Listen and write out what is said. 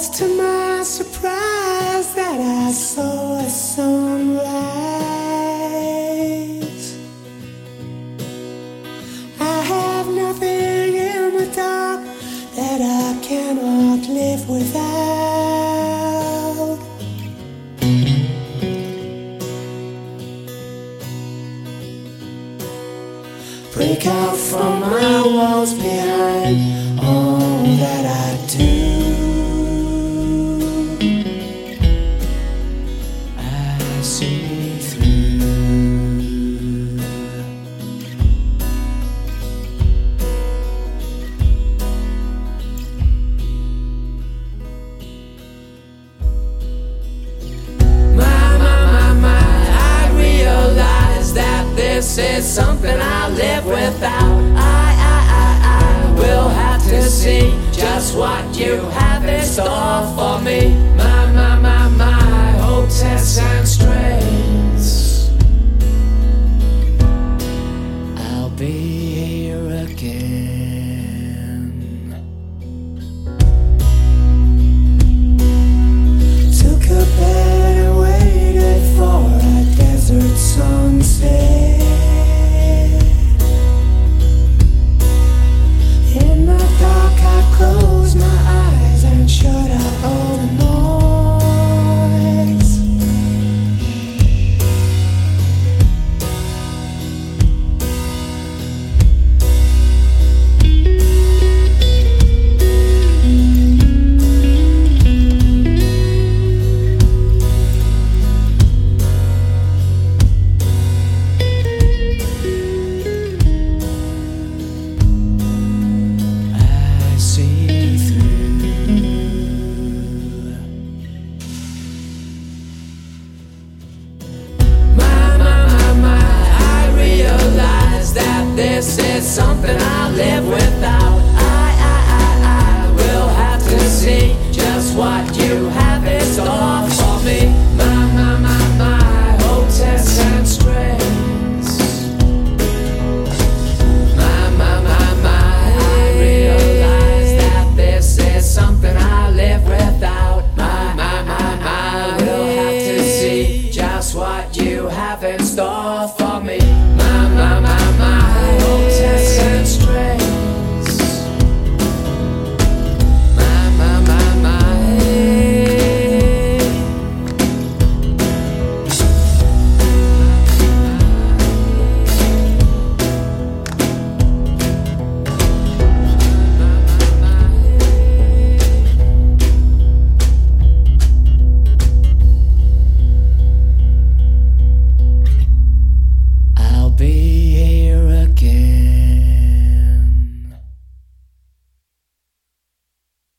was to my surprise that I saw a sunrise. I have nothing in the dark that I cannot live without. Break out from my walls behind just what you have in store for me. My, and strains. Something I live without. I, I, I, I will have to see just what you have in store for me. My, my, my, my, hopes and strains. My, my, my, my, I realize that this is something I live without. My, my, my, my, I will have to see just what you have in store